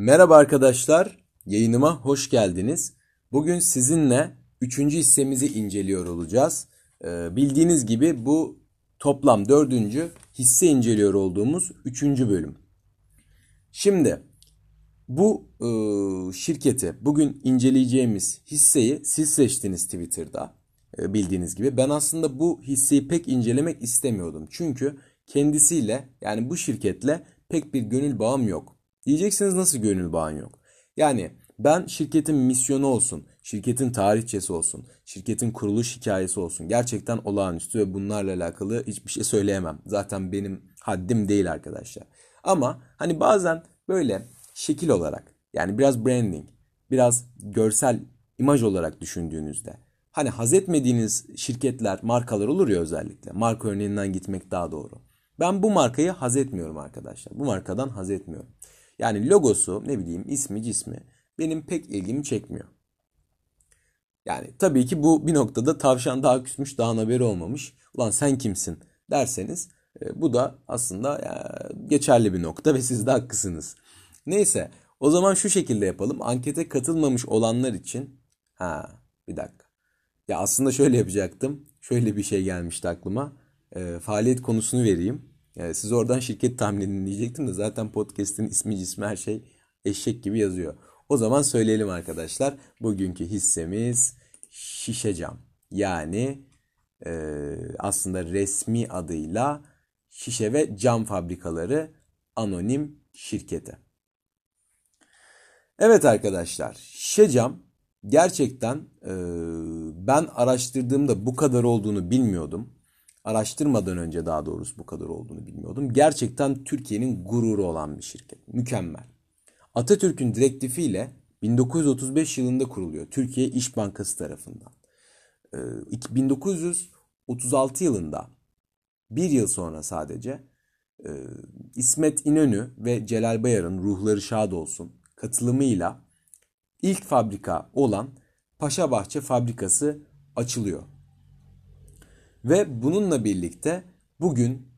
Merhaba arkadaşlar, yayınıma hoş geldiniz. Bugün sizinle üçüncü hissemizi inceliyor olacağız. Ee, bildiğiniz gibi bu toplam dördüncü hisse inceliyor olduğumuz üçüncü bölüm. Şimdi bu e, şirketi bugün inceleyeceğimiz hisseyi siz seçtiniz Twitter'da e, bildiğiniz gibi. Ben aslında bu hisseyi pek incelemek istemiyordum. Çünkü kendisiyle yani bu şirketle pek bir gönül bağım yok. Diyeceksiniz nasıl gönül bağın yok? Yani ben şirketin misyonu olsun, şirketin tarihçesi olsun, şirketin kuruluş hikayesi olsun. Gerçekten olağanüstü ve bunlarla alakalı hiçbir şey söyleyemem. Zaten benim haddim değil arkadaşlar. Ama hani bazen böyle şekil olarak yani biraz branding, biraz görsel imaj olarak düşündüğünüzde hani haz etmediğiniz şirketler, markalar olur ya özellikle. Marka örneğinden gitmek daha doğru. Ben bu markayı haz etmiyorum arkadaşlar. Bu markadan haz etmiyorum. Yani logosu ne bileyim ismi cismi benim pek ilgimi çekmiyor. Yani tabii ki bu bir noktada tavşan daha küsmüş daha haberi olmamış. Ulan sen kimsin derseniz e, bu da aslında e, geçerli bir nokta ve siz de haklısınız. Neyse o zaman şu şekilde yapalım. Ankete katılmamış olanlar için ha bir dakika. Ya aslında şöyle yapacaktım. Şöyle bir şey gelmişti aklıma. E, faaliyet konusunu vereyim. Yani siz oradan şirket tahminini diyecektim de zaten podcast'in ismi cismi her şey eşek gibi yazıyor. O zaman söyleyelim arkadaşlar. Bugünkü hissemiz şişe cam. Yani e, aslında resmi adıyla şişe ve cam fabrikaları anonim şirketi. Evet arkadaşlar şişe cam gerçekten e, ben araştırdığımda bu kadar olduğunu bilmiyordum araştırmadan önce daha doğrusu bu kadar olduğunu bilmiyordum. Gerçekten Türkiye'nin gururu olan bir şirket. Mükemmel. Atatürk'ün direktifiyle 1935 yılında kuruluyor Türkiye İş Bankası tarafından. 1936 ee, yılında bir yıl sonra sadece e, İsmet İnönü ve Celal Bayar'ın ruhları şad olsun katılımıyla ilk fabrika olan Paşabahçe fabrikası açılıyor. Ve bununla birlikte bugün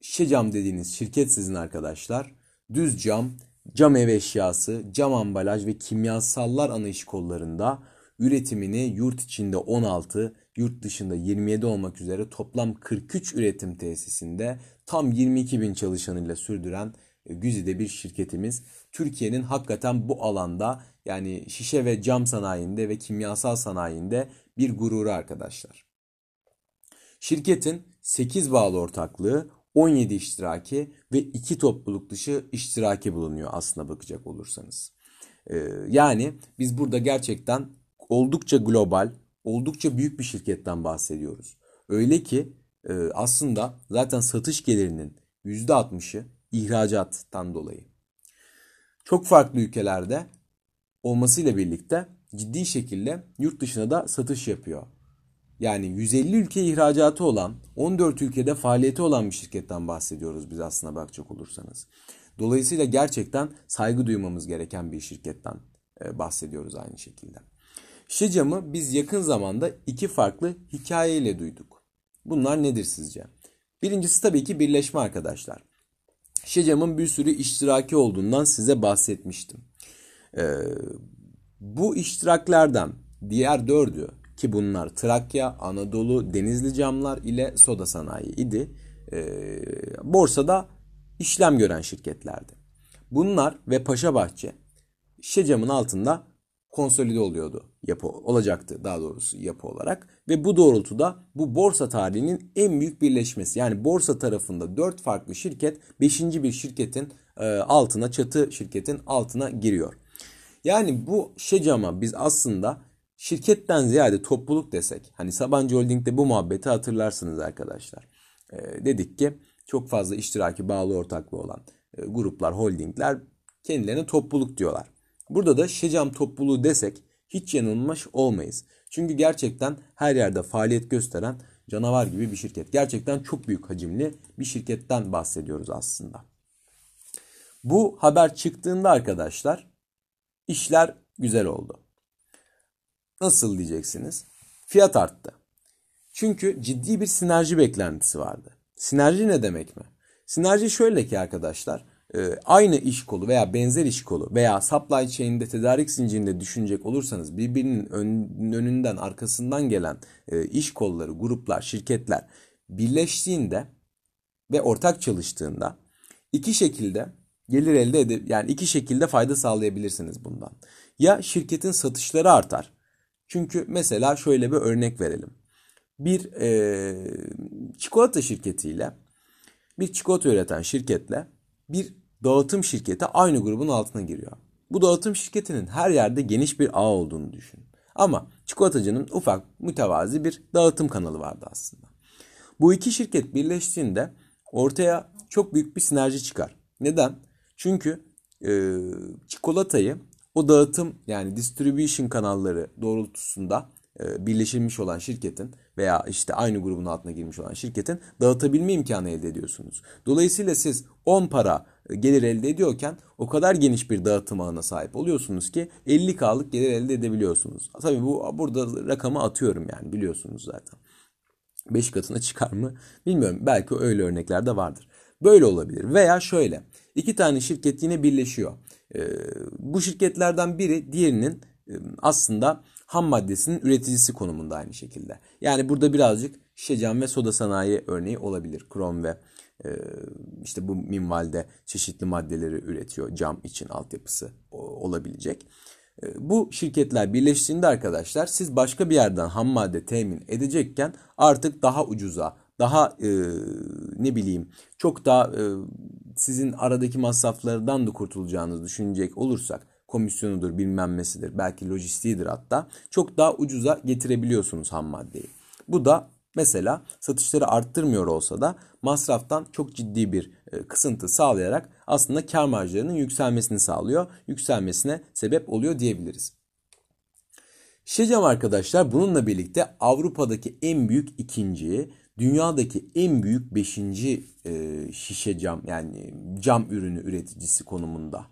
şişe cam dediğiniz şirket sizin arkadaşlar. Düz cam, cam ev eşyası, cam ambalaj ve kimyasallar ana iş kollarında üretimini yurt içinde 16, yurt dışında 27 olmak üzere toplam 43 üretim tesisinde tam 22 bin çalışanıyla sürdüren e, güzide bir şirketimiz. Türkiye'nin hakikaten bu alanda yani şişe ve cam sanayinde ve kimyasal sanayinde bir gururu arkadaşlar. Şirketin 8 bağlı ortaklığı, 17 iştiraki ve 2 topluluk dışı iştiraki bulunuyor aslına bakacak olursanız. Ee, yani biz burada gerçekten oldukça global, oldukça büyük bir şirketten bahsediyoruz. Öyle ki e, aslında zaten satış gelirinin %60'ı ihracattan dolayı. Çok farklı ülkelerde olmasıyla birlikte ciddi şekilde yurt dışına da satış yapıyor. Yani 150 ülke ihracatı olan, 14 ülkede faaliyeti olan bir şirketten bahsediyoruz biz aslına bakacak olursanız. Dolayısıyla gerçekten saygı duymamız gereken bir şirketten e, bahsediyoruz aynı şekilde. Şecam'ı biz yakın zamanda iki farklı hikayeyle duyduk. Bunlar nedir sizce? Birincisi tabii ki birleşme arkadaşlar. Şecam'ın bir sürü iştiraki olduğundan size bahsetmiştim. Ee, bu iştiraklerden diğer dördü ki bunlar Trakya, Anadolu, Denizli camlar ile soda sanayi idi. E, borsada işlem gören şirketlerdi. Bunlar ve Paşabahçe şişe camın altında konsolide oluyordu yapı olacaktı daha doğrusu yapı olarak ve bu doğrultuda bu borsa tarihinin en büyük birleşmesi yani borsa tarafında dört farklı şirket beşinci bir şirketin e, altına çatı şirketin altına giriyor. Yani bu şecama biz aslında şirketten ziyade topluluk desek. Hani Sabancı Holding'de bu muhabbeti hatırlarsınız arkadaşlar. E, dedik ki çok fazla iştiraki bağlı ortaklığı olan e, gruplar, holdingler kendilerine topluluk diyorlar. Burada da Şecam topluluğu desek hiç yanılmış olmayız. Çünkü gerçekten her yerde faaliyet gösteren canavar gibi bir şirket. Gerçekten çok büyük hacimli bir şirketten bahsediyoruz aslında. Bu haber çıktığında arkadaşlar işler güzel oldu. Nasıl diyeceksiniz? Fiyat arttı. Çünkü ciddi bir sinerji beklentisi vardı. Sinerji ne demek mi? Sinerji şöyle ki arkadaşlar. e, aynı iş kolu veya benzer iş kolu veya supply chain'de tedarik zincirinde düşünecek olursanız birbirinin ön, önünden arkasından gelen e, iş kolları, gruplar, şirketler birleştiğinde ve ortak çalıştığında iki şekilde gelir elde edip yani iki şekilde fayda sağlayabilirsiniz bundan. Ya şirketin satışları artar. Çünkü mesela şöyle bir örnek verelim. Bir e, çikolata şirketiyle bir çikolata üreten şirketle bir dağıtım şirketi aynı grubun altına giriyor. Bu dağıtım şirketinin her yerde geniş bir ağ olduğunu düşün. Ama çikolatacının ufak mütevazi bir dağıtım kanalı vardı aslında. Bu iki şirket birleştiğinde ortaya çok büyük bir sinerji çıkar. Neden? Çünkü e, çikolatayı o dağıtım yani distribution kanalları doğrultusunda e, birleşilmiş olan şirketin veya işte aynı grubun altına girmiş olan şirketin dağıtabilme imkanı elde ediyorsunuz. Dolayısıyla siz 10 para gelir elde ediyorken o kadar geniş bir dağıtım ağına sahip oluyorsunuz ki 50K'lık gelir elde edebiliyorsunuz. Tabii bu burada rakamı atıyorum yani biliyorsunuz zaten. 5 katına çıkar mı bilmiyorum. Belki öyle örnekler de vardır. Böyle olabilir. Veya şöyle. iki tane şirket yine birleşiyor. Ee, bu şirketlerden biri diğerinin e, aslında ham maddesinin üreticisi konumunda aynı şekilde. Yani burada birazcık şişe cam ve soda sanayi örneği olabilir. Krom ve e, işte bu minvalde çeşitli maddeleri üretiyor. Cam için altyapısı olabilecek. E, bu şirketler birleştiğinde arkadaşlar siz başka bir yerden ham madde temin edecekken artık daha ucuza, daha e, ne bileyim çok daha e, sizin aradaki masraflardan da kurtulacağınızı düşünecek olursak komisyonudur bilmem nesidir belki lojistiğidir hatta çok daha ucuza getirebiliyorsunuz ham maddeyi. Bu da mesela satışları arttırmıyor olsa da masraftan çok ciddi bir e, kısıntı sağlayarak aslında kar marjlarının yükselmesini sağlıyor. Yükselmesine sebep oluyor diyebiliriz. Şecam arkadaşlar bununla birlikte Avrupa'daki en büyük ikinci, dünyadaki en büyük beşinci e, şişe cam yani cam ürünü üreticisi konumunda.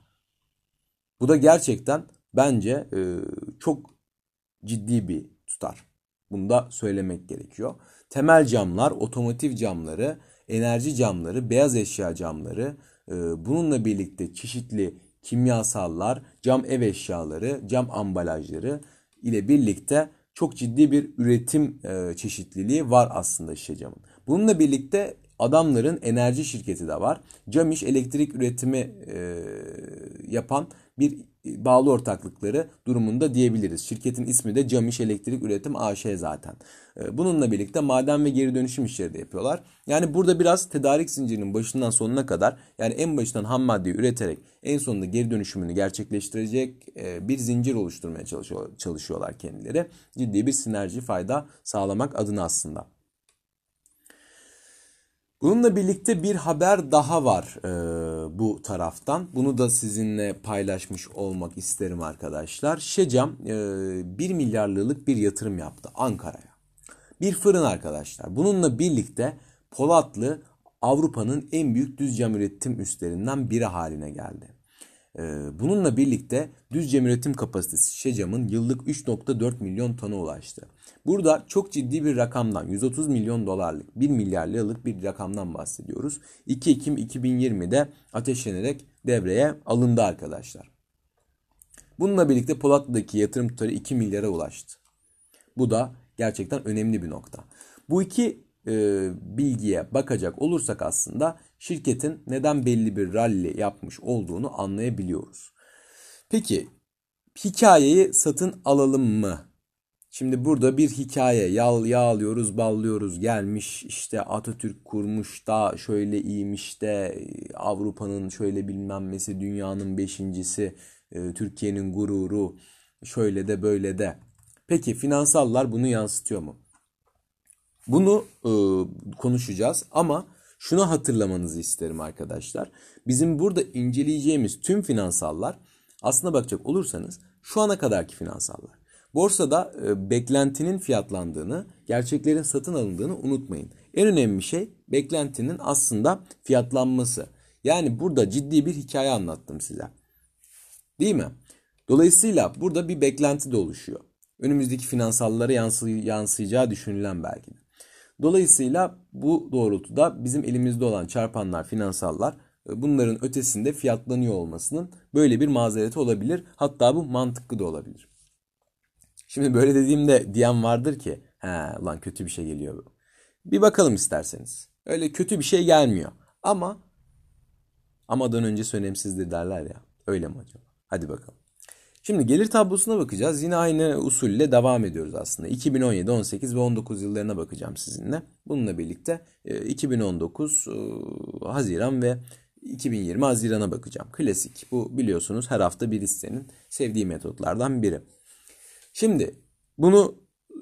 Bu da gerçekten bence e, çok ciddi bir tutar. Bunu da söylemek gerekiyor. Temel camlar, otomotiv camları, enerji camları, beyaz eşya camları, e, bununla birlikte çeşitli kimyasallar, cam ev eşyaları, cam ambalajları ile birlikte çok ciddi bir üretim çeşitliliği var aslında şişe camın. Bununla birlikte adamların enerji şirketi de var. Cam iş elektrik üretimi e, yapan bir bağlı ortaklıkları durumunda diyebiliriz. Şirketin ismi de Camiş Elektrik Üretim AŞ zaten. Ee, bununla birlikte maden ve geri dönüşüm işleri de yapıyorlar. Yani burada biraz tedarik zincirinin başından sonuna kadar yani en başından ham maddeyi üreterek en sonunda geri dönüşümünü gerçekleştirecek e, bir zincir oluşturmaya çalışıyorlar kendileri. Ciddi bir sinerji fayda sağlamak adına aslında. Bununla birlikte bir haber daha var e, bu taraftan. Bunu da sizinle paylaşmış olmak isterim arkadaşlar. Şecam e, 1 milyarlılık bir yatırım yaptı Ankara'ya. Bir fırın arkadaşlar. Bununla birlikte Polatlı Avrupa'nın en büyük düz cam üretim üstlerinden biri haline geldi. Ee, bununla birlikte düz cam üretim kapasitesi şişe camın yıllık 3.4 milyon tona ulaştı. Burada çok ciddi bir rakamdan 130 milyon dolarlık 1 milyar liralık bir rakamdan bahsediyoruz. 2 Ekim 2020'de ateşlenerek devreye alındı arkadaşlar. Bununla birlikte Polatlı'daki yatırım tutarı 2 milyara ulaştı. Bu da gerçekten önemli bir nokta. Bu iki e, bilgiye bakacak olursak aslında şirketin neden belli bir rally yapmış olduğunu anlayabiliyoruz. Peki hikayeyi satın alalım mı? Şimdi burada bir hikaye yal yağlıyoruz ballıyoruz gelmiş işte Atatürk kurmuş da şöyle iyiymiş de Avrupa'nın şöyle bilmem nesi dünyanın beşincisi e, Türkiye'nin gururu şöyle de böyle de. Peki finansallar bunu yansıtıyor mu? Bunu e, konuşacağız ama şunu hatırlamanızı isterim arkadaşlar. Bizim burada inceleyeceğimiz tüm finansallar aslına bakacak olursanız şu ana kadarki finansallar. Borsada e, beklentinin fiyatlandığını, gerçeklerin satın alındığını unutmayın. En önemli şey beklentinin aslında fiyatlanması. Yani burada ciddi bir hikaye anlattım size. Değil mi? Dolayısıyla burada bir beklenti de oluşuyor. Önümüzdeki finansallara yansı yansıyacağı düşünülen belki de. Dolayısıyla bu doğrultuda bizim elimizde olan çarpanlar, finansallar e, bunların ötesinde fiyatlanıyor olmasının böyle bir mazereti olabilir. Hatta bu mantıklı da olabilir. Şimdi böyle dediğimde diyen vardır ki he lan kötü bir şey geliyor. Bir bakalım isterseniz. Öyle kötü bir şey gelmiyor. Ama amadan önce önemsizdir derler ya. Öyle mi acaba? Hadi bakalım. Şimdi gelir tablosuna bakacağız. Yine aynı usulle devam ediyoruz aslında. 2017, 18 ve 19 yıllarına bakacağım sizinle. Bununla birlikte 2019 e, e, Haziran ve 2020 Haziran'a bakacağım. Klasik. Bu biliyorsunuz her hafta bir listenin sevdiği metotlardan biri. Şimdi bunu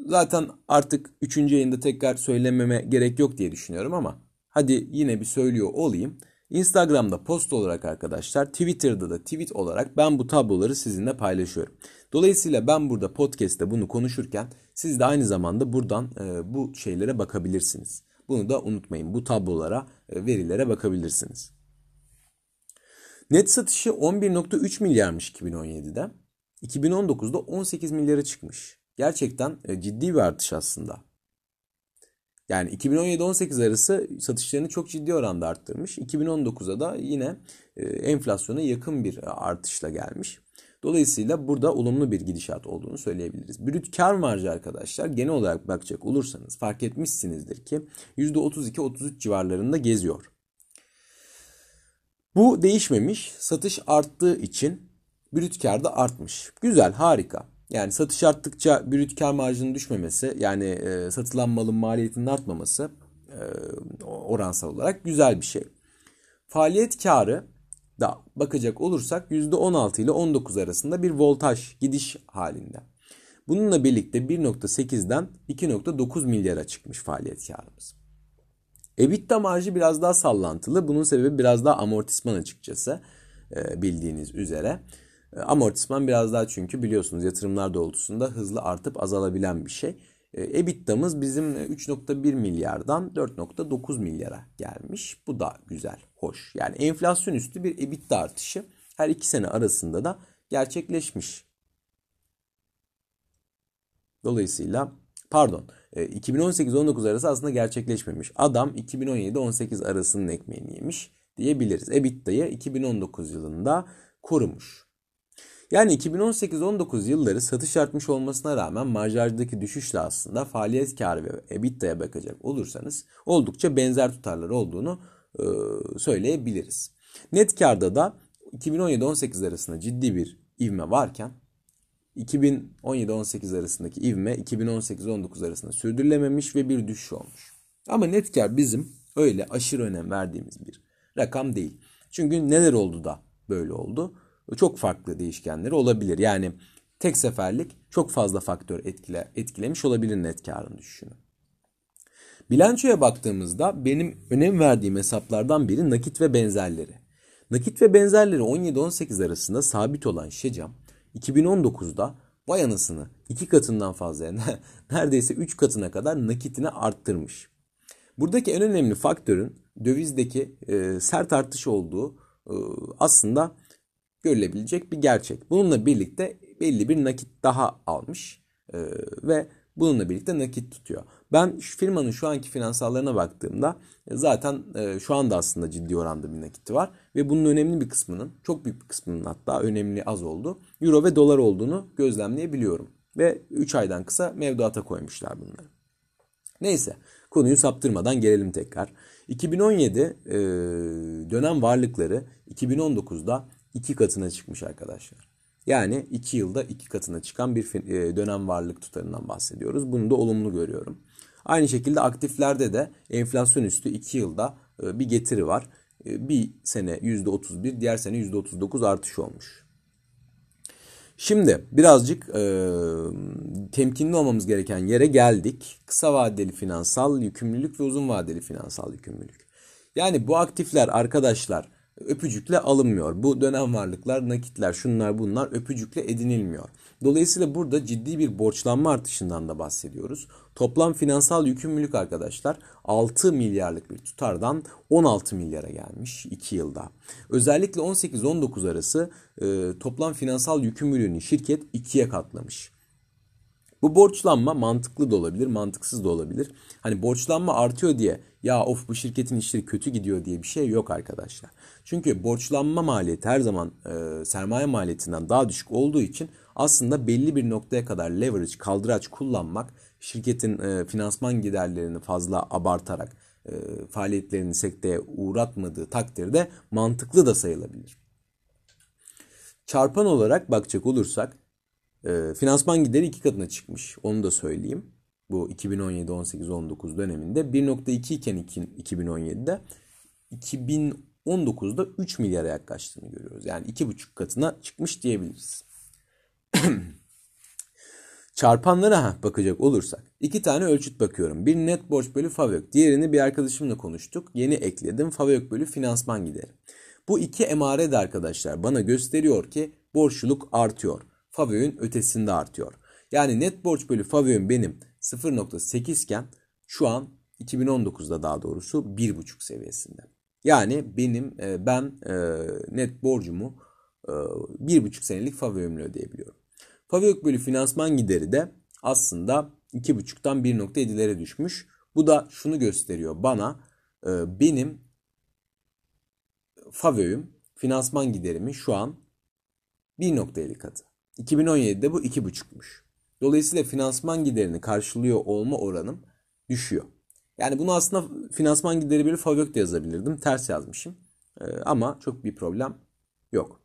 zaten artık 3. yayında tekrar söylememe gerek yok diye düşünüyorum ama hadi yine bir söylüyor olayım. Instagram'da post olarak arkadaşlar, Twitter'da da tweet olarak ben bu tabloları sizinle paylaşıyorum. Dolayısıyla ben burada podcast'te bunu konuşurken siz de aynı zamanda buradan e, bu şeylere bakabilirsiniz. Bunu da unutmayın. Bu tablolara, e, verilere bakabilirsiniz. Net satışı 11.3 milyarmış 2017'de. 2019'da 18 milyara çıkmış. Gerçekten e, ciddi bir artış aslında. Yani 2017-18 arası satışlarını çok ciddi oranda arttırmış. 2019'a da yine e, enflasyona yakın bir artışla gelmiş. Dolayısıyla burada olumlu bir gidişat olduğunu söyleyebiliriz. Brüt kar marjı arkadaşlar genel olarak bakacak olursanız fark etmişsinizdir ki %32-33 civarlarında geziyor. Bu değişmemiş. Satış arttığı için brüt kar da artmış. Güzel, harika. Yani satış arttıkça brüt kar marjının düşmemesi yani e, satılan malın maliyetinin artmaması e, oransal olarak güzel bir şey. Faaliyet karı da bakacak olursak %16 ile 19 arasında bir voltaj gidiş halinde. Bununla birlikte 1.8'den 2.9 milyara çıkmış faaliyet karımız. EBITDA marjı biraz daha sallantılı. Bunun sebebi biraz daha amortisman açıkçası e, bildiğiniz üzere. E, amortisman biraz daha çünkü biliyorsunuz yatırımlar doğrultusunda hızlı artıp azalabilen bir şey. E, EBITDA'mız bizim 3.1 milyardan 4.9 milyara gelmiş. Bu da güzel, hoş. Yani enflasyon üstü bir EBITDA artışı her iki sene arasında da gerçekleşmiş. Dolayısıyla pardon 2018-19 e, arası aslında gerçekleşmemiş. Adam 2017-18 arasının ekmeğini yemiş diyebiliriz. EBITDA'yı 2019 yılında korumuş. Yani 2018-19 yılları satış artmış olmasına rağmen marjlardaki düşüşle aslında faaliyet karı ve EBITDA'ya bakacak olursanız oldukça benzer tutarlar olduğunu e, söyleyebiliriz. Net karda da 2017-18 arasında ciddi bir ivme varken 2017-18 arasındaki ivme 2018-19 arasında sürdürülememiş ve bir düşüş olmuş. Ama net kar bizim öyle aşırı önem verdiğimiz bir rakam değil. Çünkü neler oldu da böyle oldu? Çok farklı değişkenleri olabilir. Yani tek seferlik çok fazla faktör etkile, etkilemiş olabilir net karın düşüşünü. Bilançoya baktığımızda benim önem verdiğim hesaplardan biri nakit ve benzerleri. Nakit ve benzerleri 17-18 arasında sabit olan Şecam 2019'da vay anasını iki katından fazla yani neredeyse 3 katına kadar nakitini arttırmış. Buradaki en önemli faktörün dövizdeki e, sert artış olduğu e, aslında görülebilecek bir gerçek. Bununla birlikte belli bir nakit daha almış e, ve bununla birlikte nakit tutuyor. Ben şu firmanın şu anki finansallarına baktığımda e, zaten e, şu anda aslında ciddi oranda bir nakiti var ve bunun önemli bir kısmının, çok büyük bir kısmının hatta önemli az oldu. Euro ve dolar olduğunu gözlemleyebiliyorum. Ve 3 aydan kısa mevduata koymuşlar bunları. Neyse konuyu saptırmadan gelelim tekrar. 2017 e, dönem varlıkları 2019'da iki katına çıkmış arkadaşlar. Yani iki yılda iki katına çıkan bir e, dönem varlık tutarından bahsediyoruz. Bunu da olumlu görüyorum. Aynı şekilde aktiflerde de enflasyon üstü iki yılda e, bir getiri var. E, bir sene %31, diğer sene %39 artış olmuş. Şimdi birazcık e, temkinli olmamız gereken yere geldik. Kısa vadeli finansal yükümlülük ve uzun vadeli finansal yükümlülük. Yani bu aktifler arkadaşlar öpücükle alınmıyor. Bu dönem varlıklar, nakitler, şunlar bunlar öpücükle edinilmiyor. Dolayısıyla burada ciddi bir borçlanma artışından da bahsediyoruz. Toplam finansal yükümlülük arkadaşlar 6 milyarlık bir tutardan 16 milyara gelmiş 2 yılda. Özellikle 18-19 arası e, toplam finansal yükümlülüğünü şirket 2'ye katlamış. Bu borçlanma mantıklı da olabilir, mantıksız da olabilir. Hani borçlanma artıyor diye ya of bu şirketin işleri kötü gidiyor diye bir şey yok arkadaşlar. Çünkü borçlanma maliyeti her zaman e, sermaye maliyetinden daha düşük olduğu için aslında belli bir noktaya kadar leverage, kaldıraç kullanmak şirketin e, finansman giderlerini fazla abartarak e, faaliyetlerini sekteye uğratmadığı takdirde mantıklı da sayılabilir. Çarpan olarak bakacak olursak e, finansman gideri iki katına çıkmış. Onu da söyleyeyim. Bu 2017, 18, 19 döneminde 1.2 iken 2017'de 2019'da 3 milyara yaklaştığını görüyoruz. Yani 2,5 katına çıkmış diyebiliriz. Çarpanlara bakacak olursak iki tane ölçüt bakıyorum. Bir net borç bölü FAVÖK. Diğerini bir arkadaşımla konuştuk. Yeni ekledim. FAVÖK bölü finansman gideri. Bu iki emare de arkadaşlar bana gösteriyor ki borçluluk artıyor. FAVÖK'ün ötesinde artıyor. Yani net borç bölü FAVÖK'ün benim 0.8 iken şu an 2019'da daha doğrusu 1.5 seviyesinde. Yani benim e, ben e, net borcumu 1.5 e, senelik FAVÖK'ümle ödeyebiliyorum. FAVÖK bölü finansman gideri de aslında 2.5'tan 1.7'lere düşmüş. Bu da şunu gösteriyor bana benim FAVÖK'üm finansman giderimi şu an 1.50 katı. 2017'de bu 2.5'muş. Dolayısıyla finansman giderini karşılıyor olma oranım düşüyor. Yani bunu aslında finansman gideri bölü FAVÖK de yazabilirdim. Ters yazmışım. Ee, ama çok bir problem yok.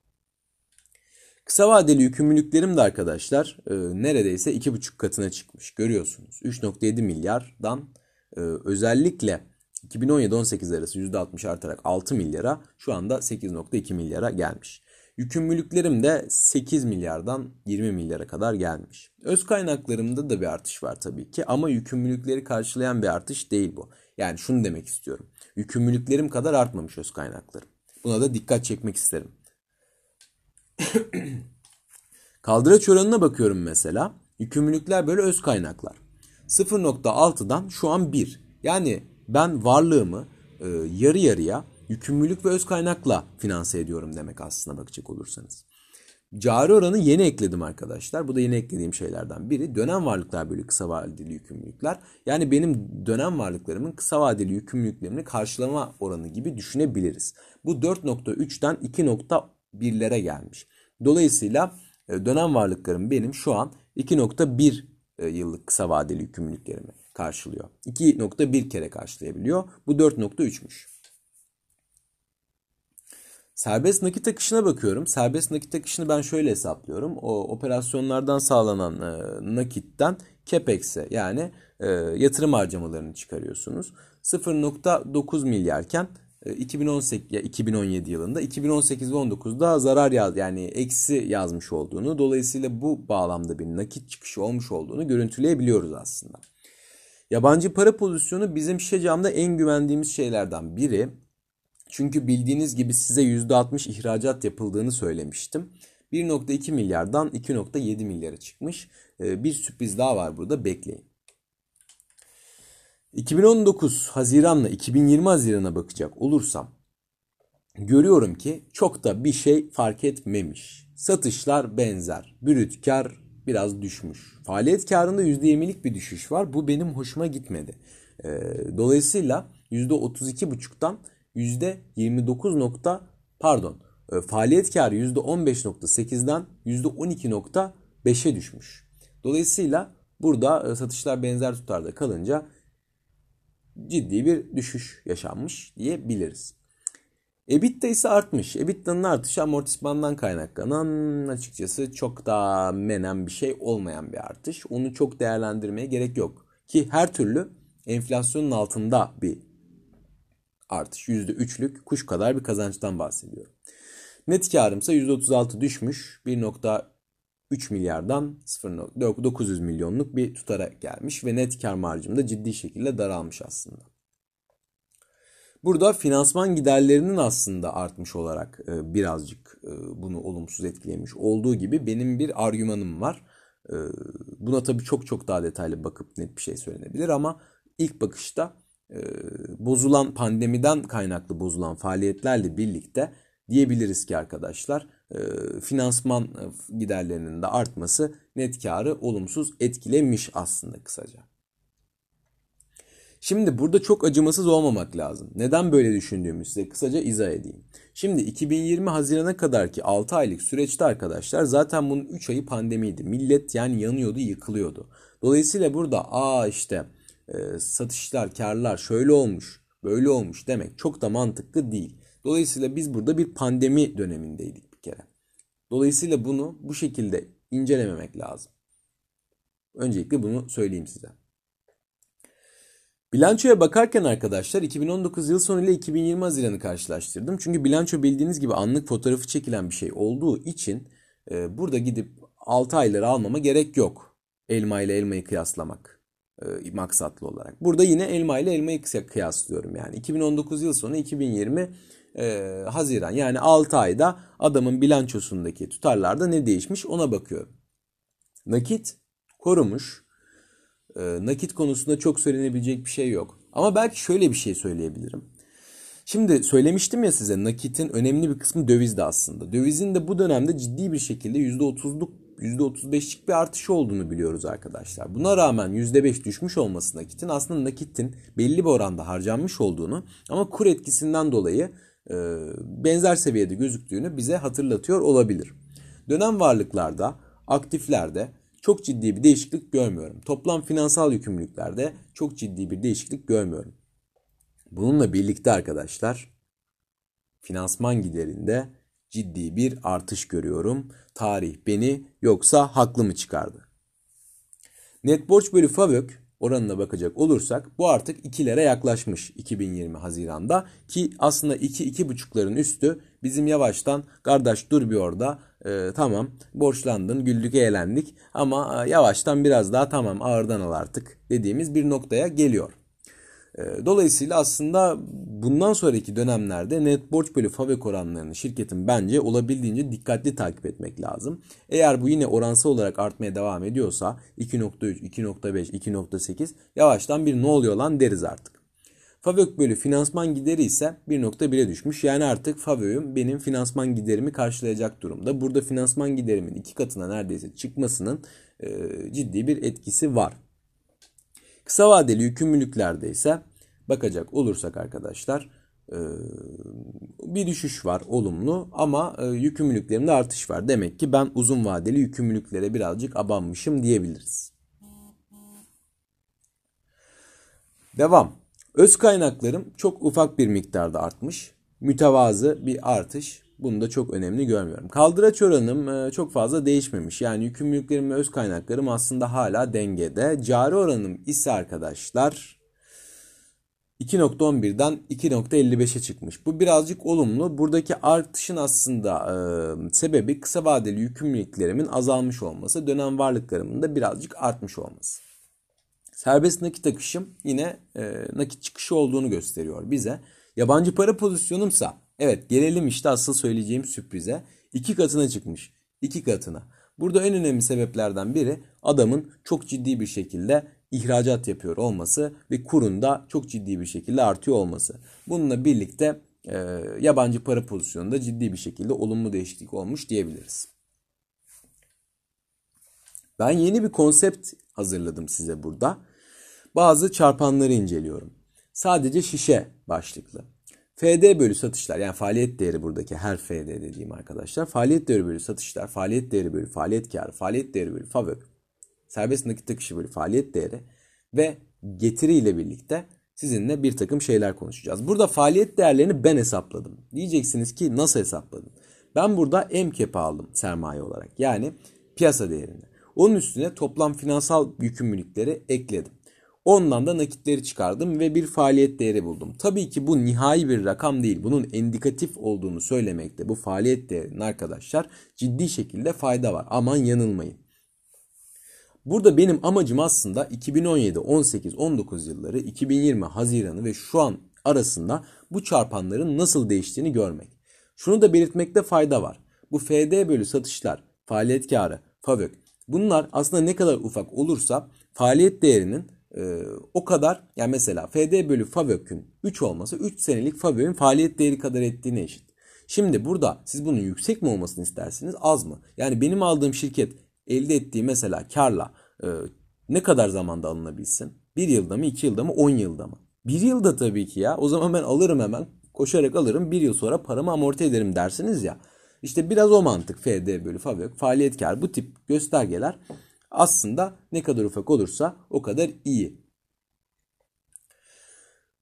Kısa vadeli yükümlülüklerim de arkadaşlar e, neredeyse 2,5 katına çıkmış. Görüyorsunuz. 3.7 milyardan e, özellikle 2017-18 arası %60 artarak 6 milyara şu anda 8.2 milyara gelmiş. Yükümlülüklerim de 8 milyardan 20 milyara kadar gelmiş. Öz kaynaklarımda da bir artış var tabii ki ama yükümlülükleri karşılayan bir artış değil bu. Yani şunu demek istiyorum. Yükümlülüklerim kadar artmamış öz kaynaklarım. Buna da dikkat çekmek isterim. Kaldıraç oranına bakıyorum mesela. Yükümlülükler böyle öz kaynaklar. 0.6'dan şu an 1. Yani ben varlığımı e, yarı yarıya yükümlülük ve öz kaynakla finanse ediyorum demek aslında bakacak olursanız. Cari oranı yeni ekledim arkadaşlar. Bu da yeni eklediğim şeylerden biri. Dönem varlıklar bölü kısa vadeli yükümlülükler. Yani benim dönem varlıklarımın kısa vadeli yükümlülüklerini karşılama oranı gibi düşünebiliriz. Bu 4.3'ten 2.1'lere gelmiş. Dolayısıyla e, dönem varlıklarım benim şu an 2.1 e, yıllık kısa vadeli yükümlülüklerimi karşılıyor. 2.1 kere karşılayabiliyor. Bu 4.3'müş. Serbest nakit akışına bakıyorum. Serbest nakit akışını ben şöyle hesaplıyorum. O operasyonlardan sağlanan e, nakitten CAPEX'e yani e, yatırım harcamalarını çıkarıyorsunuz. 0.9 milyarken 2018 ya 2017 yılında 2018 ve 19'da zarar yaz yani eksi yazmış olduğunu dolayısıyla bu bağlamda bir nakit çıkışı olmuş olduğunu görüntüleyebiliyoruz aslında. Yabancı para pozisyonu bizim Şişecam'da en güvendiğimiz şeylerden biri. Çünkü bildiğiniz gibi size %60 ihracat yapıldığını söylemiştim. 1.2 milyardan 2.7 milyara çıkmış. Ee, bir sürpriz daha var burada bekleyin. 2019 Haziran'la 2020 Haziran'a bakacak olursam görüyorum ki çok da bir şey fark etmemiş. Satışlar benzer. Brüt kar biraz düşmüş. Faaliyet karında %20'lik bir düşüş var. Bu benim hoşuma gitmedi. Ee, dolayısıyla %32,5'tan %29 nokta pardon e, faaliyet karı %15.8'den %12.5'e düşmüş. Dolayısıyla burada e, satışlar benzer tutarda kalınca ciddi bir düşüş yaşanmış diyebiliriz. EBITDA ise artmış. EBITDA'nın artışı amortismandan kaynaklanan açıkçası çok da menen bir şey olmayan bir artış. Onu çok değerlendirmeye gerek yok. Ki her türlü enflasyonun altında bir artış. %3'lük kuş kadar bir kazançtan bahsediyorum. Net karımsa %36 düşmüş. 1.3 milyardan 0.900 milyonluk bir tutara gelmiş ve net kar marjım da ciddi şekilde daralmış aslında. Burada finansman giderlerinin aslında artmış olarak e, birazcık e, bunu olumsuz etkilemiş olduğu gibi benim bir argümanım var. E, buna tabii çok çok daha detaylı bakıp net bir şey söylenebilir ama ilk bakışta bozulan pandemiden kaynaklı bozulan faaliyetlerle birlikte diyebiliriz ki arkadaşlar e, finansman e, giderlerinin de artması net karı olumsuz etkilemiş aslında kısaca. Şimdi burada çok acımasız olmamak lazım. Neden böyle düşündüğümü size kısaca izah edeyim. Şimdi 2020 Haziran'a kadar ki 6 aylık süreçte arkadaşlar zaten bunun 3 ayı pandemiydi. Millet yani yanıyordu, yıkılıyordu. Dolayısıyla burada aa işte e, satışlar, karlar şöyle olmuş, böyle olmuş demek çok da mantıklı değil. Dolayısıyla biz burada bir pandemi dönemindeydik bir kere. Dolayısıyla bunu bu şekilde incelememek lazım. Öncelikle bunu söyleyeyim size. Bilançoya bakarken arkadaşlar 2019 yıl sonu ile 2020 Haziran'ı karşılaştırdım. Çünkü bilanço bildiğiniz gibi anlık fotoğrafı çekilen bir şey olduğu için e, burada gidip 6 ayları almama gerek yok. Elma ile elmayı kıyaslamak e, maksatlı olarak. Burada yine elma ile elmayı kıyaslıyorum yani. 2019 yıl sonu 2020 e, Haziran yani 6 ayda adamın bilançosundaki tutarlarda ne değişmiş ona bakıyorum. Nakit korumuş. E, nakit konusunda çok söylenebilecek bir şey yok. Ama belki şöyle bir şey söyleyebilirim. Şimdi söylemiştim ya size nakitin önemli bir kısmı dövizde aslında. Dövizin de bu dönemde ciddi bir şekilde %30'luk %35'lik bir artış olduğunu biliyoruz arkadaşlar. Buna rağmen %5 düşmüş olması nakitin aslında nakitin belli bir oranda harcanmış olduğunu ama kur etkisinden dolayı e, benzer seviyede gözüktüğünü bize hatırlatıyor olabilir. Dönem varlıklarda, aktiflerde çok ciddi bir değişiklik görmüyorum. Toplam finansal yükümlülüklerde çok ciddi bir değişiklik görmüyorum. Bununla birlikte arkadaşlar finansman giderinde ciddi bir artış görüyorum. Tarih beni yoksa haklı mı çıkardı? Net borç bölü FAVÖK oranına bakacak olursak bu artık 2'lere yaklaşmış 2020 Haziran'da ki aslında 2-2,5'ların üstü bizim yavaştan kardeş dur bir orada e, tamam borçlandın güldük eğlendik ama e, yavaştan biraz daha tamam ağırdan al artık dediğimiz bir noktaya geliyor. Ee, dolayısıyla aslında bundan sonraki dönemlerde net borç bölü FAVÖK oranlarını şirketin bence olabildiğince dikkatli takip etmek lazım. Eğer bu yine oransal olarak artmaya devam ediyorsa 2.3, 2.5, 2.8 yavaştan bir ne oluyor lan deriz artık. FAVÖK bölü finansman gideri ise 1.1'e düşmüş. Yani artık FAVÖK'üm benim finansman giderimi karşılayacak durumda. Burada finansman giderimin iki katına neredeyse çıkmasının e, ciddi bir etkisi var. Kısa vadeli yükümlülüklerde ise bakacak olursak arkadaşlar e, bir düşüş var olumlu ama e, yükümlülüklerimde artış var. Demek ki ben uzun vadeli yükümlülüklere birazcık abanmışım diyebiliriz. Devam. Öz kaynaklarım çok ufak bir miktarda artmış. Mütevazı bir artış. Bunu da çok önemli görmüyorum. Kaldıraç oranım e, çok fazla değişmemiş. Yani yükümlülüklerim ve öz kaynaklarım aslında hala dengede. Cari oranım ise arkadaşlar 2.11'den 2.55'e çıkmış. Bu birazcık olumlu. Buradaki artışın aslında e, sebebi kısa vadeli yükümlülüklerimin azalmış olması, dönem varlıklarımın da birazcık artmış olması. Serbest nakit akışım yine e, nakit çıkışı olduğunu gösteriyor bize. Yabancı para pozisyonumsa Evet gelelim işte asıl söyleyeceğim sürprize. İki katına çıkmış. İki katına. Burada en önemli sebeplerden biri adamın çok ciddi bir şekilde ihracat yapıyor olması ve kurunda çok ciddi bir şekilde artıyor olması. Bununla birlikte e, yabancı para pozisyonunda ciddi bir şekilde olumlu değişiklik olmuş diyebiliriz. Ben yeni bir konsept hazırladım size burada. Bazı çarpanları inceliyorum. Sadece şişe başlıklı. FD bölü satışlar yani faaliyet değeri buradaki her FD dediğim arkadaşlar. Faaliyet değeri bölü satışlar, faaliyet değeri bölü faaliyet karı, faaliyet değeri bölü FAVÖK, serbest nakit akışı bölü faaliyet değeri ve getiri ile birlikte sizinle bir takım şeyler konuşacağız. Burada faaliyet değerlerini ben hesapladım. Diyeceksiniz ki nasıl hesapladım? Ben burada MCAP aldım sermaye olarak. Yani piyasa değerini. Onun üstüne toplam finansal yükümlülükleri ekledim. Ondan da nakitleri çıkardım ve bir faaliyet değeri buldum. Tabii ki bu nihai bir rakam değil. Bunun indikatif olduğunu söylemekte bu faaliyet değerinin arkadaşlar ciddi şekilde fayda var. Aman yanılmayın. Burada benim amacım aslında 2017, 18, 19 yılları, 2020 Haziran'ı ve şu an arasında bu çarpanların nasıl değiştiğini görmek. Şunu da belirtmekte fayda var. Bu FD bölü satışlar, faaliyet karı, FAVÖK bunlar aslında ne kadar ufak olursa faaliyet değerinin ee, o kadar yani mesela FD bölü FAVÖK'ün 3 olması 3 senelik FAVÖK'ün faaliyet değeri kadar ettiğine eşit. Şimdi burada siz bunun yüksek mi olmasını istersiniz az mı? Yani benim aldığım şirket elde ettiği mesela karla e, ne kadar zamanda alınabilsin? Bir yılda mı, iki yılda mı, on yılda mı? Bir yılda tabii ki ya. O zaman ben alırım hemen. Koşarak alırım. Bir yıl sonra paramı amorti ederim dersiniz ya. İşte biraz o mantık FD bölü FAVÖK, faaliyet kar bu tip göstergeler aslında ne kadar ufak olursa o kadar iyi.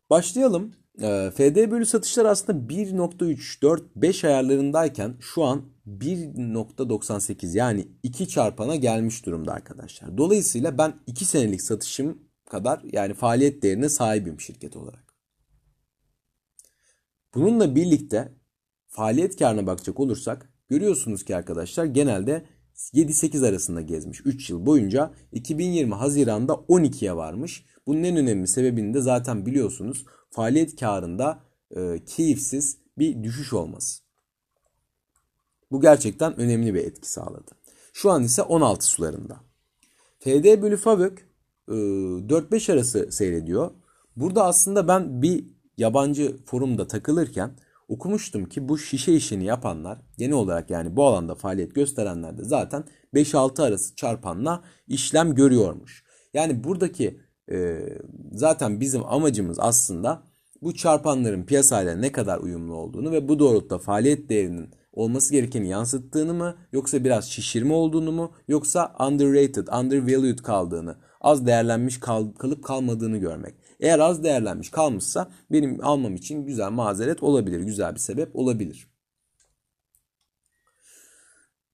Başlayalım. Ee, FD bölü satışlar aslında 1.3, 4, 5 ayarlarındayken şu an 1.98 yani 2 çarpana gelmiş durumda arkadaşlar. Dolayısıyla ben 2 senelik satışım kadar yani faaliyet değerine sahibim şirket olarak. Bununla birlikte faaliyet karına bakacak olursak görüyorsunuz ki arkadaşlar genelde 7-8 arasında gezmiş 3 yıl boyunca 2020 Haziran'da 12'ye varmış. Bunun en önemli sebebini de zaten biliyorsunuz faaliyet karında e, keyifsiz bir düşüş olması. Bu gerçekten önemli bir etki sağladı. Şu an ise 16 sularında. FD bölü FAVÖK 4-5 arası seyrediyor. Burada aslında ben bir yabancı forumda takılırken okumuştum ki bu şişe işini yapanlar genel olarak yani bu alanda faaliyet gösterenler de zaten 5-6 arası çarpanla işlem görüyormuş. Yani buradaki e, zaten bizim amacımız aslında bu çarpanların piyasayla ne kadar uyumlu olduğunu ve bu doğrultuda faaliyet değerinin olması gerekeni yansıttığını mı yoksa biraz şişirme olduğunu mu yoksa underrated, undervalued kaldığını, az değerlenmiş kal kalıp kalmadığını görmek. Eğer az değerlenmiş kalmışsa benim almam için güzel mazeret olabilir, güzel bir sebep olabilir.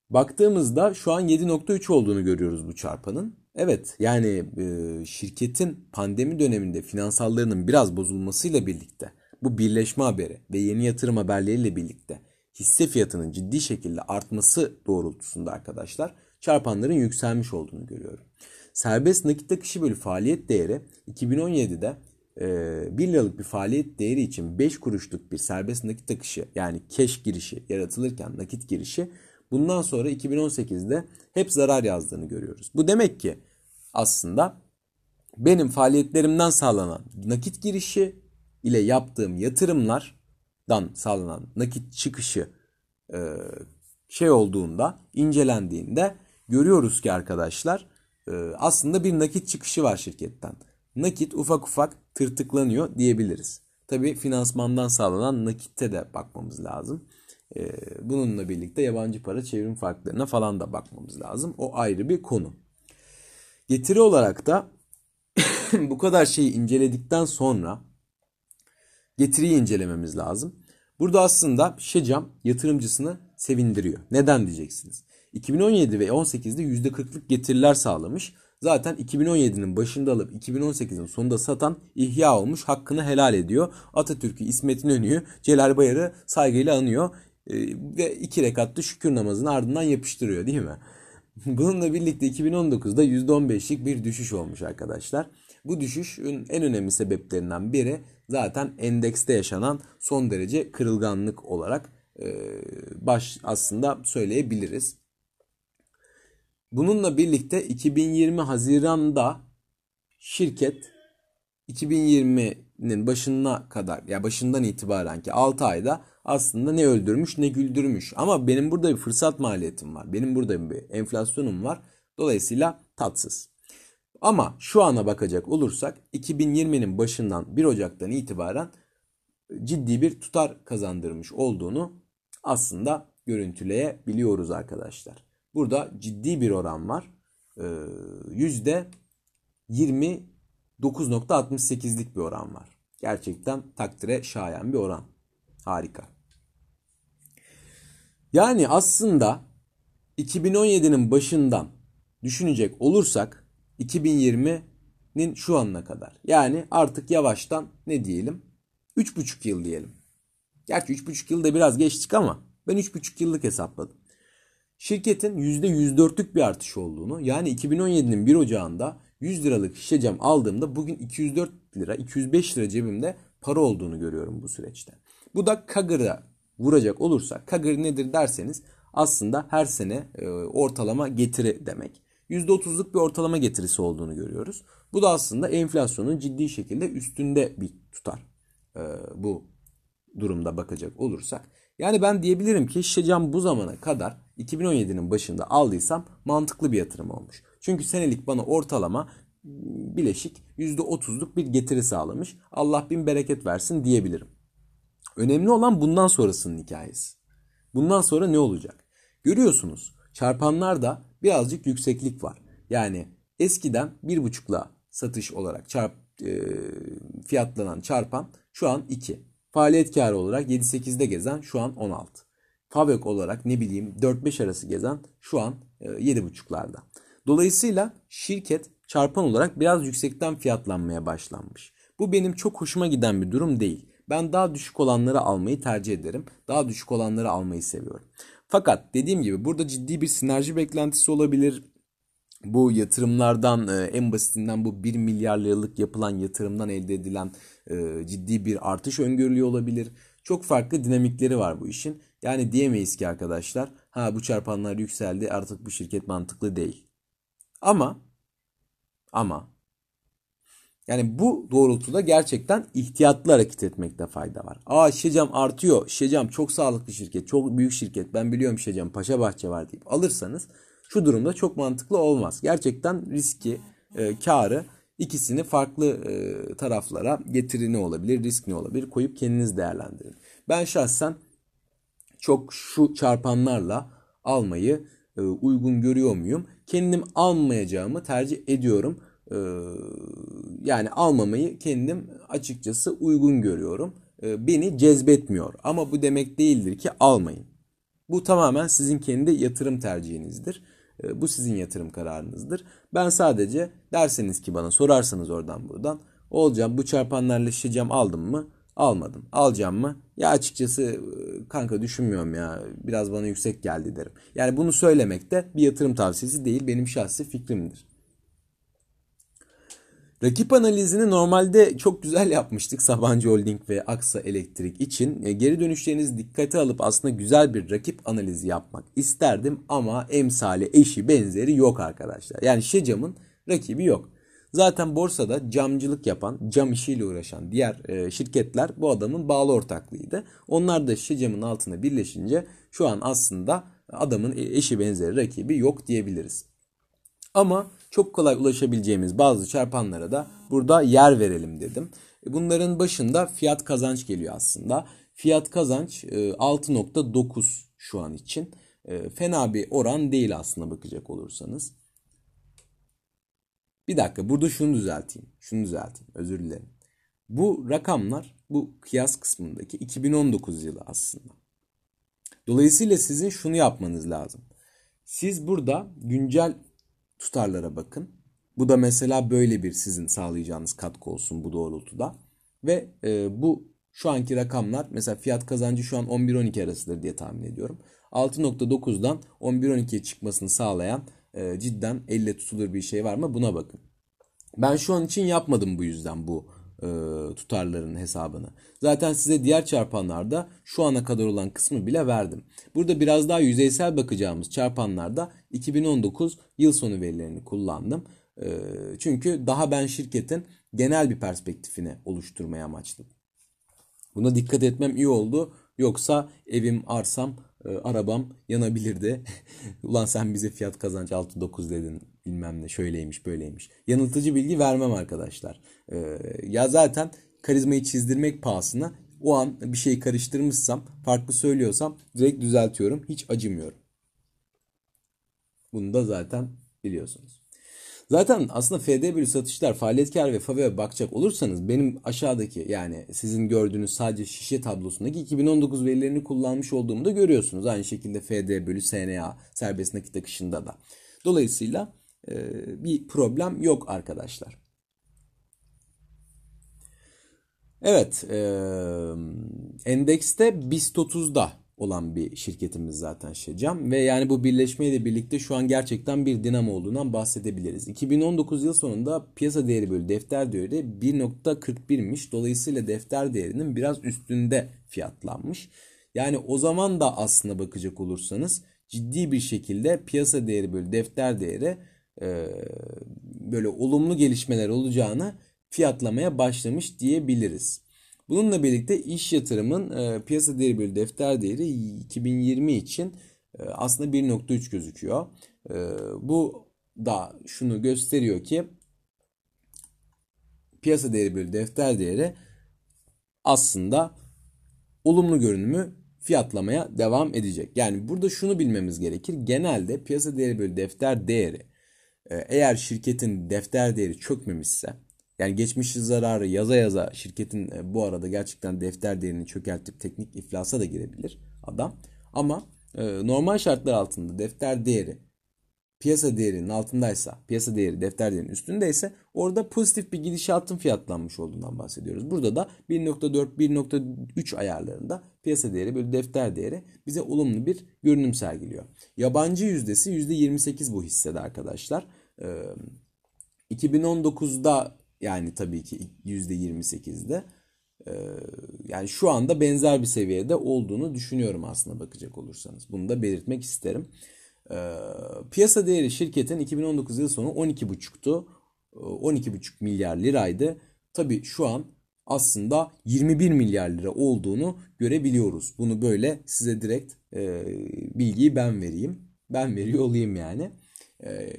Baktığımızda şu an 7.3 olduğunu görüyoruz bu çarpanın. Evet yani e, şirketin pandemi döneminde finansallarının biraz bozulmasıyla birlikte bu birleşme haberi ve yeni yatırım haberleriyle birlikte hisse fiyatının ciddi şekilde artması doğrultusunda arkadaşlar çarpanların yükselmiş olduğunu görüyorum. Serbest nakit akışı bölü faaliyet değeri 2017'de e, 1 liralık bir faaliyet değeri için 5 kuruşluk bir serbest nakit akışı yani cash girişi yaratılırken nakit girişi bundan sonra 2018'de hep zarar yazdığını görüyoruz. Bu demek ki aslında benim faaliyetlerimden sağlanan nakit girişi ile yaptığım yatırımlardan sağlanan nakit çıkışı e, şey olduğunda incelendiğinde görüyoruz ki arkadaşlar e, aslında bir nakit çıkışı var şirketten. Nakit ufak ufak tırtıklanıyor diyebiliriz. Tabi finansmandan sağlanan nakitte de bakmamız lazım. E, bununla birlikte yabancı para çevrim farklarına falan da bakmamız lazım. O ayrı bir konu. Getiri olarak da bu kadar şeyi inceledikten sonra getiriyi incelememiz lazım. Burada aslında Şecam yatırımcısını sevindiriyor. Neden diyeceksiniz? 2017 ve 18'de %40'lık getiriler sağlamış. Zaten 2017'nin başında alıp 2018'in sonunda satan ihya olmuş hakkını helal ediyor. Atatürk'ü, İsmet İnönü'yü, Celal Bayar'ı saygıyla anıyor. Ee, ve iki rekatlı şükür namazını ardından yapıştırıyor değil mi? Bununla birlikte 2019'da %15'lik bir düşüş olmuş arkadaşlar. Bu düşüşün en önemli sebeplerinden biri zaten endekste yaşanan son derece kırılganlık olarak e, baş aslında söyleyebiliriz. Bununla birlikte 2020 Haziran'da şirket 2020'nin başına kadar ya başından itibaren ki 6 ayda aslında ne öldürmüş ne güldürmüş. Ama benim burada bir fırsat maliyetim var. Benim burada bir enflasyonum var. Dolayısıyla tatsız. Ama şu ana bakacak olursak 2020'nin başından 1 Ocak'tan itibaren ciddi bir tutar kazandırmış olduğunu aslında görüntüleyebiliyoruz arkadaşlar. Burada ciddi bir oran var. Yüzde 29.68'lik bir oran var. Gerçekten takdire şayan bir oran. Harika. Yani aslında 2017'nin başından düşünecek olursak 2020'nin şu anına kadar. Yani artık yavaştan ne diyelim? 3,5 yıl diyelim. Gerçi 3,5 yılda biraz geçtik ama ben 3,5 yıllık hesapladım. Şirketin %104'lük bir artış olduğunu yani 2017'nin 1 Ocağı'nda 100 liralık şişe cam aldığımda bugün 204 lira 205 lira cebimde para olduğunu görüyorum bu süreçte. Bu da Kagır'a vuracak olursak Kagır nedir derseniz aslında her sene e, ortalama getiri demek. %30'luk bir ortalama getirisi olduğunu görüyoruz. Bu da aslında enflasyonun ciddi şekilde üstünde bir tutar. E, bu durumda bakacak olursak. Yani ben diyebilirim ki Şişecam bu zamana kadar 2017'nin başında aldıysam mantıklı bir yatırım olmuş. Çünkü senelik bana ortalama bileşik %30'luk bir getiri sağlamış. Allah bin bereket versin diyebilirim. Önemli olan bundan sonrasının hikayesi. Bundan sonra ne olacak? Görüyorsunuz çarpanlarda birazcık yükseklik var. Yani eskiden 1.5'la satış olarak çarp, e, fiyatlanan çarpan şu an 2. Faaliyet karı olarak 7-8'de gezen şu an 16. Fabrik olarak ne bileyim 4-5 arası gezen şu an e, 7.5'larda. Dolayısıyla şirket çarpan olarak biraz yüksekten fiyatlanmaya başlanmış. Bu benim çok hoşuma giden bir durum değil. Ben daha düşük olanları almayı tercih ederim. Daha düşük olanları almayı seviyorum. Fakat dediğim gibi burada ciddi bir sinerji beklentisi olabilir. Bu yatırımlardan e, en basitinden bu 1 milyar liralık yapılan yatırımdan elde edilen e, ciddi bir artış öngörülüyor olabilir. Çok farklı dinamikleri var bu işin. Yani diyemeyiz ki arkadaşlar ha bu çarpanlar yükseldi artık bu şirket mantıklı değil. Ama ama yani bu doğrultuda gerçekten ihtiyatlı hareket etmekte fayda var. Aa Şişecam artıyor. Şişecam çok sağlıklı şirket, çok büyük şirket. Ben biliyorum Şişecam Paşa Bahçe var deyip alırsanız şu durumda çok mantıklı olmaz. Gerçekten riski, e, karı ikisini farklı e, taraflara getiri ne olabilir, risk ne olabilir koyup kendiniz değerlendirin. Ben şahsen çok şu çarpanlarla almayı e, uygun görüyor muyum? Kendim almayacağımı tercih ediyorum. E, yani almamayı kendim açıkçası uygun görüyorum. E, beni cezbetmiyor. Ama bu demek değildir ki almayın. Bu tamamen sizin kendi yatırım tercihinizdir. E, bu sizin yatırım kararınızdır. Ben sadece derseniz ki bana sorarsanız oradan buradan olacağım bu çarpanlarla şişeceğim aldım mı? Almadım. Alacağım mı? Ya açıkçası e, kanka düşünmüyorum ya. Biraz bana yüksek geldi derim. Yani bunu söylemek de bir yatırım tavsiyesi değil. Benim şahsi fikrimdir. Rakip analizini normalde çok güzel yapmıştık Sabancı Holding ve Aksa Elektrik için. E, geri dönüşlerinizi dikkate alıp aslında güzel bir rakip analizi yapmak isterdim ama emsali eşi benzeri yok arkadaşlar. Yani Şecam'ın rakibi yok. Zaten borsada camcılık yapan, cam işiyle uğraşan diğer e, şirketler bu adamın bağlı ortaklığıydı. Onlar da Şecam'ın altına birleşince şu an aslında adamın eşi benzeri rakibi yok diyebiliriz. Ama çok kolay ulaşabileceğimiz bazı çarpanlara da burada yer verelim dedim. Bunların başında fiyat kazanç geliyor aslında. Fiyat kazanç 6.9 e, şu an için. E, fena bir oran değil aslında bakacak olursanız. Bir dakika burada şunu düzelteyim. Şunu düzelteyim. Özür dilerim. Bu rakamlar bu kıyas kısmındaki 2019 yılı aslında. Dolayısıyla sizin şunu yapmanız lazım. Siz burada güncel tutarlara bakın. Bu da mesela böyle bir sizin sağlayacağınız katkı olsun bu doğrultuda. Ve e, bu şu anki rakamlar mesela fiyat kazancı şu an 11-12 arasıdır diye tahmin ediyorum. 6.9'dan 11-12'ye çıkmasını sağlayan e, cidden elle tutulur bir şey var mı buna bakın. Ben şu an için yapmadım bu yüzden bu e, tutarların hesabını. Zaten size diğer çarpanlarda şu ana kadar olan kısmı bile verdim. Burada biraz daha yüzeysel bakacağımız çarpanlarda 2019 yıl sonu verilerini kullandım. E, çünkü daha ben şirketin genel bir perspektifini oluşturmaya amaçladım. Buna dikkat etmem iyi oldu. Yoksa evim, arsam, e, arabam yanabilirdi. Ulan sen bize fiyat kazanç 6-9 dedin bilmem ne şöyleymiş böyleymiş. Yanıltıcı bilgi vermem arkadaşlar. Ee, ya zaten karizmayı çizdirmek pahasına o an bir şey karıştırmışsam farklı söylüyorsam direkt düzeltiyorum. Hiç acımıyorum. Bunu da zaten biliyorsunuz. Zaten aslında FD bölü satışlar faaliyetkar ve FAVÖ'ye bakacak olursanız benim aşağıdaki yani sizin gördüğünüz sadece şişe tablosundaki 2019 verilerini kullanmış olduğumu da görüyorsunuz. Aynı şekilde FD bölü SNA serbest nakit akışında da. Dolayısıyla ee, bir problem yok arkadaşlar. Evet, e, endekste BIST 30'da olan bir şirketimiz zaten Şecam ve yani bu birleşmeyle birlikte şu an gerçekten bir dinamo olduğundan bahsedebiliriz. 2019 yıl sonunda piyasa değeri bölü defter değeri 1.41'miş. Dolayısıyla defter değerinin biraz üstünde fiyatlanmış. Yani o zaman da aslına bakacak olursanız ciddi bir şekilde piyasa değeri bölü defter değeri e, böyle olumlu gelişmeler olacağını fiyatlamaya başlamış diyebiliriz. Bununla birlikte iş yatırımın e, piyasa değeri bölü defter değeri 2020 için e, aslında 1.3 gözüküyor. E, bu da şunu gösteriyor ki piyasa değeri bölü defter değeri aslında olumlu görünümü fiyatlamaya devam edecek. Yani burada şunu bilmemiz gerekir. Genelde piyasa değeri bölü defter değeri e, eğer şirketin defter değeri çökmemişse yani geçmiş zararı yaza yaza şirketin e, bu arada gerçekten defter değerini çökertip teknik iflasa da girebilir adam. Ama e, normal şartlar altında defter değeri piyasa değerinin altındaysa, piyasa değeri defter değerinin üstündeyse orada pozitif bir gidişatın fiyatlanmış olduğundan bahsediyoruz. Burada da 1.4 1.3 ayarlarında piyasa değeri böyle defter değeri bize olumlu bir görünüm sergiliyor. Yabancı yüzdesi %28 bu hissede arkadaşlar. Ee, 2019'da yani tabii ki %28'de ee, yani şu anda benzer bir seviyede olduğunu düşünüyorum aslında bakacak olursanız. Bunu da belirtmek isterim. Ee, piyasa değeri şirketin 2019 yıl sonu 12,5'tu. 12,5 ee, milyar liraydı. Tabii şu an aslında 21 milyar lira olduğunu görebiliyoruz. Bunu böyle size direkt e, bilgiyi ben vereyim. Ben veriyor olayım yani. E,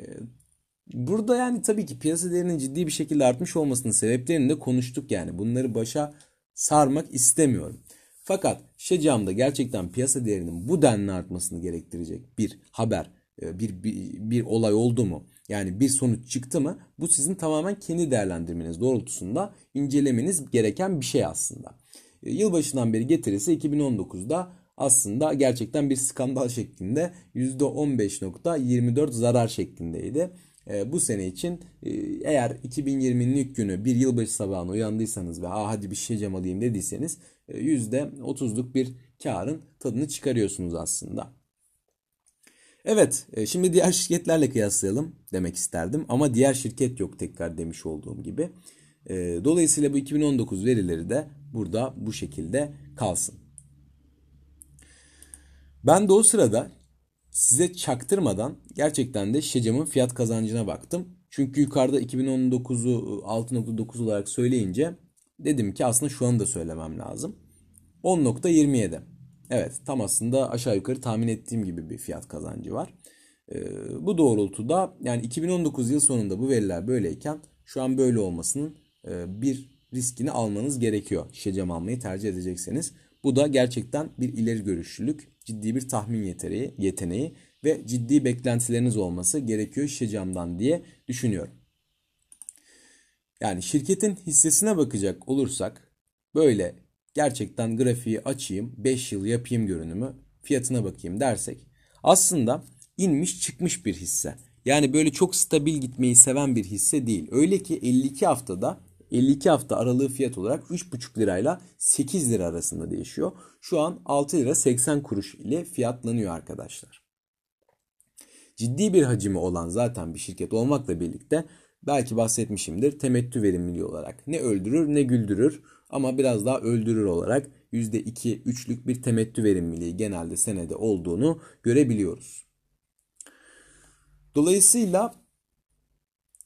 burada yani tabii ki piyasa değerinin ciddi bir şekilde artmış olmasının sebeplerini de konuştuk yani. Bunları başa sarmak istemiyorum. Fakat Şecam'da gerçekten piyasa değerinin bu denli artmasını gerektirecek bir haber, e, bir, bir, bir olay oldu mu? Yani bir sonuç çıktı mı? Bu sizin tamamen kendi değerlendirmeniz doğrultusunda incelemeniz gereken bir şey aslında. E, yılbaşından beri getirisi 2019'da aslında gerçekten bir skandal şeklinde %15.24 zarar şeklindeydi. E, bu sene için e, eğer 2020'nin ilk günü bir yılbaşı sabahına uyandıysanız ve ha hadi bir şey cam alayım dediyseniz e, %30'luk bir karın tadını çıkarıyorsunuz aslında. Evet, e, şimdi diğer şirketlerle kıyaslayalım demek isterdim ama diğer şirket yok tekrar demiş olduğum gibi. E, dolayısıyla bu 2019 verileri de burada bu şekilde kalsın. Ben de o sırada size çaktırmadan gerçekten de Şecam'ın fiyat kazancına baktım. Çünkü yukarıda 2019'u 6.9 olarak söyleyince dedim ki aslında şu anda söylemem lazım. 10.27. Evet tam aslında aşağı yukarı tahmin ettiğim gibi bir fiyat kazancı var. Ee, bu doğrultuda yani 2019 yıl sonunda bu veriler böyleyken şu an böyle olmasının e, bir riskini almanız gerekiyor. Şecam almayı tercih edecekseniz. Bu da gerçekten bir ileri görüşlülük, ciddi bir tahmin yeteneği, yeteneği ve ciddi beklentileriniz olması gerekiyor şişecamdan diye düşünüyorum. Yani şirketin hissesine bakacak olursak böyle gerçekten grafiği açayım 5 yıl yapayım görünümü fiyatına bakayım dersek aslında inmiş çıkmış bir hisse. Yani böyle çok stabil gitmeyi seven bir hisse değil. Öyle ki 52 haftada 52 hafta aralığı fiyat olarak 3,5 lirayla 8 lira arasında değişiyor. Şu an 6 lira 80 kuruş ile fiyatlanıyor arkadaşlar. Ciddi bir hacimi olan zaten bir şirket olmakla birlikte belki bahsetmişimdir temettü verimliliği olarak ne öldürür ne güldürür ama biraz daha öldürür olarak %2-3'lük bir temettü verimliliği genelde senede olduğunu görebiliyoruz. Dolayısıyla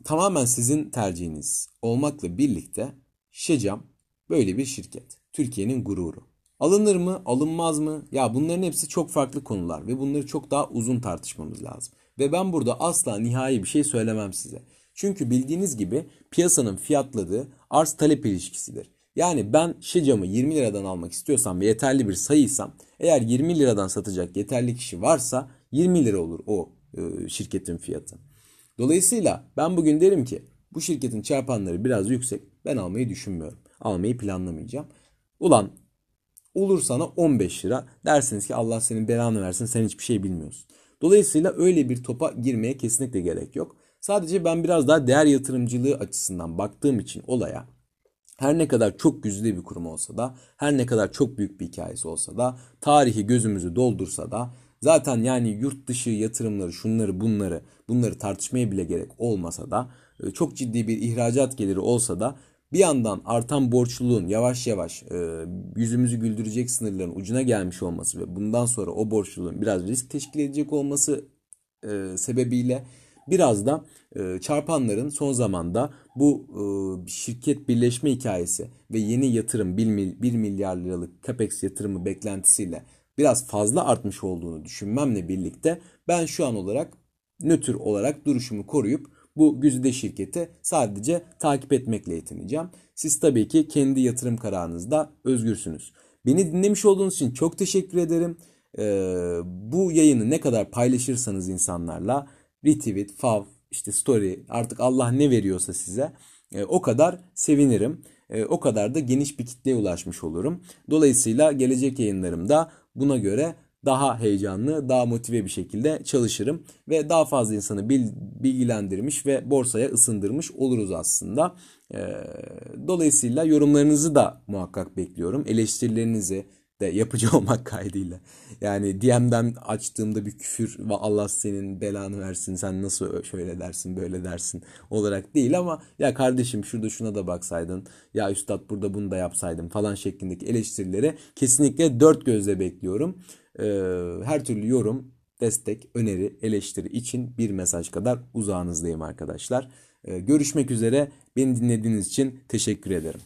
tamamen sizin tercihiniz olmakla birlikte Şecam böyle bir şirket. Türkiye'nin gururu. Alınır mı, alınmaz mı? Ya bunların hepsi çok farklı konular ve bunları çok daha uzun tartışmamız lazım. Ve ben burada asla nihai bir şey söylemem size. Çünkü bildiğiniz gibi piyasanın fiyatladığı arz talep ilişkisidir. Yani ben Şecam'ı 20 liradan almak istiyorsam ve yeterli bir sayıysam eğer 20 liradan satacak yeterli kişi varsa 20 lira olur o e, şirketin fiyatı. Dolayısıyla ben bugün derim ki bu şirketin çarpanları biraz yüksek. Ben almayı düşünmüyorum. Almayı planlamayacağım. Ulan olur sana 15 lira. Dersiniz ki Allah senin belanı versin sen hiçbir şey bilmiyorsun. Dolayısıyla öyle bir topa girmeye kesinlikle gerek yok. Sadece ben biraz daha değer yatırımcılığı açısından baktığım için olaya her ne kadar çok güzide bir kurum olsa da, her ne kadar çok büyük bir hikayesi olsa da, tarihi gözümüzü doldursa da, zaten yani yurt dışı yatırımları, şunları bunları, bunları tartışmaya bile gerek olmasa da, e, çok ciddi bir ihracat geliri olsa da bir yandan artan borçluluğun yavaş yavaş e, yüzümüzü güldürecek sınırların ucuna gelmiş olması ve bundan sonra o borçluluğun biraz risk teşkil edecek olması e, sebebiyle Biraz da çarpanların son zamanda bu şirket birleşme hikayesi ve yeni yatırım 1, mil, 1 milyar liralık capex yatırımı beklentisiyle biraz fazla artmış olduğunu düşünmemle birlikte ben şu an olarak nötr olarak duruşumu koruyup bu güzide şirketi sadece takip etmekle yetineceğim. Siz tabii ki kendi yatırım kararınızda özgürsünüz. Beni dinlemiş olduğunuz için çok teşekkür ederim. Ee, bu yayını ne kadar paylaşırsanız insanlarla retweet, fav, işte story artık Allah ne veriyorsa size e, o kadar sevinirim. E, o kadar da geniş bir kitleye ulaşmış olurum. Dolayısıyla gelecek yayınlarımda buna göre daha heyecanlı, daha motive bir şekilde çalışırım ve daha fazla insanı bilgilendirmiş ve borsaya ısındırmış oluruz aslında. Ee, dolayısıyla yorumlarınızı da muhakkak bekliyorum. Eleştirilerinizi de yapıcı olmak kaydıyla. Yani DM'den açtığımda bir küfür ve Allah senin belanı versin sen nasıl şöyle dersin böyle dersin olarak değil ama ya kardeşim şurada şuna da baksaydın ya üstad burada bunu da yapsaydın falan şeklindeki eleştirileri kesinlikle dört gözle bekliyorum. Ee, her türlü yorum, destek, öneri, eleştiri için bir mesaj kadar uzağınızdayım arkadaşlar. Ee, görüşmek üzere. Beni dinlediğiniz için teşekkür ederim.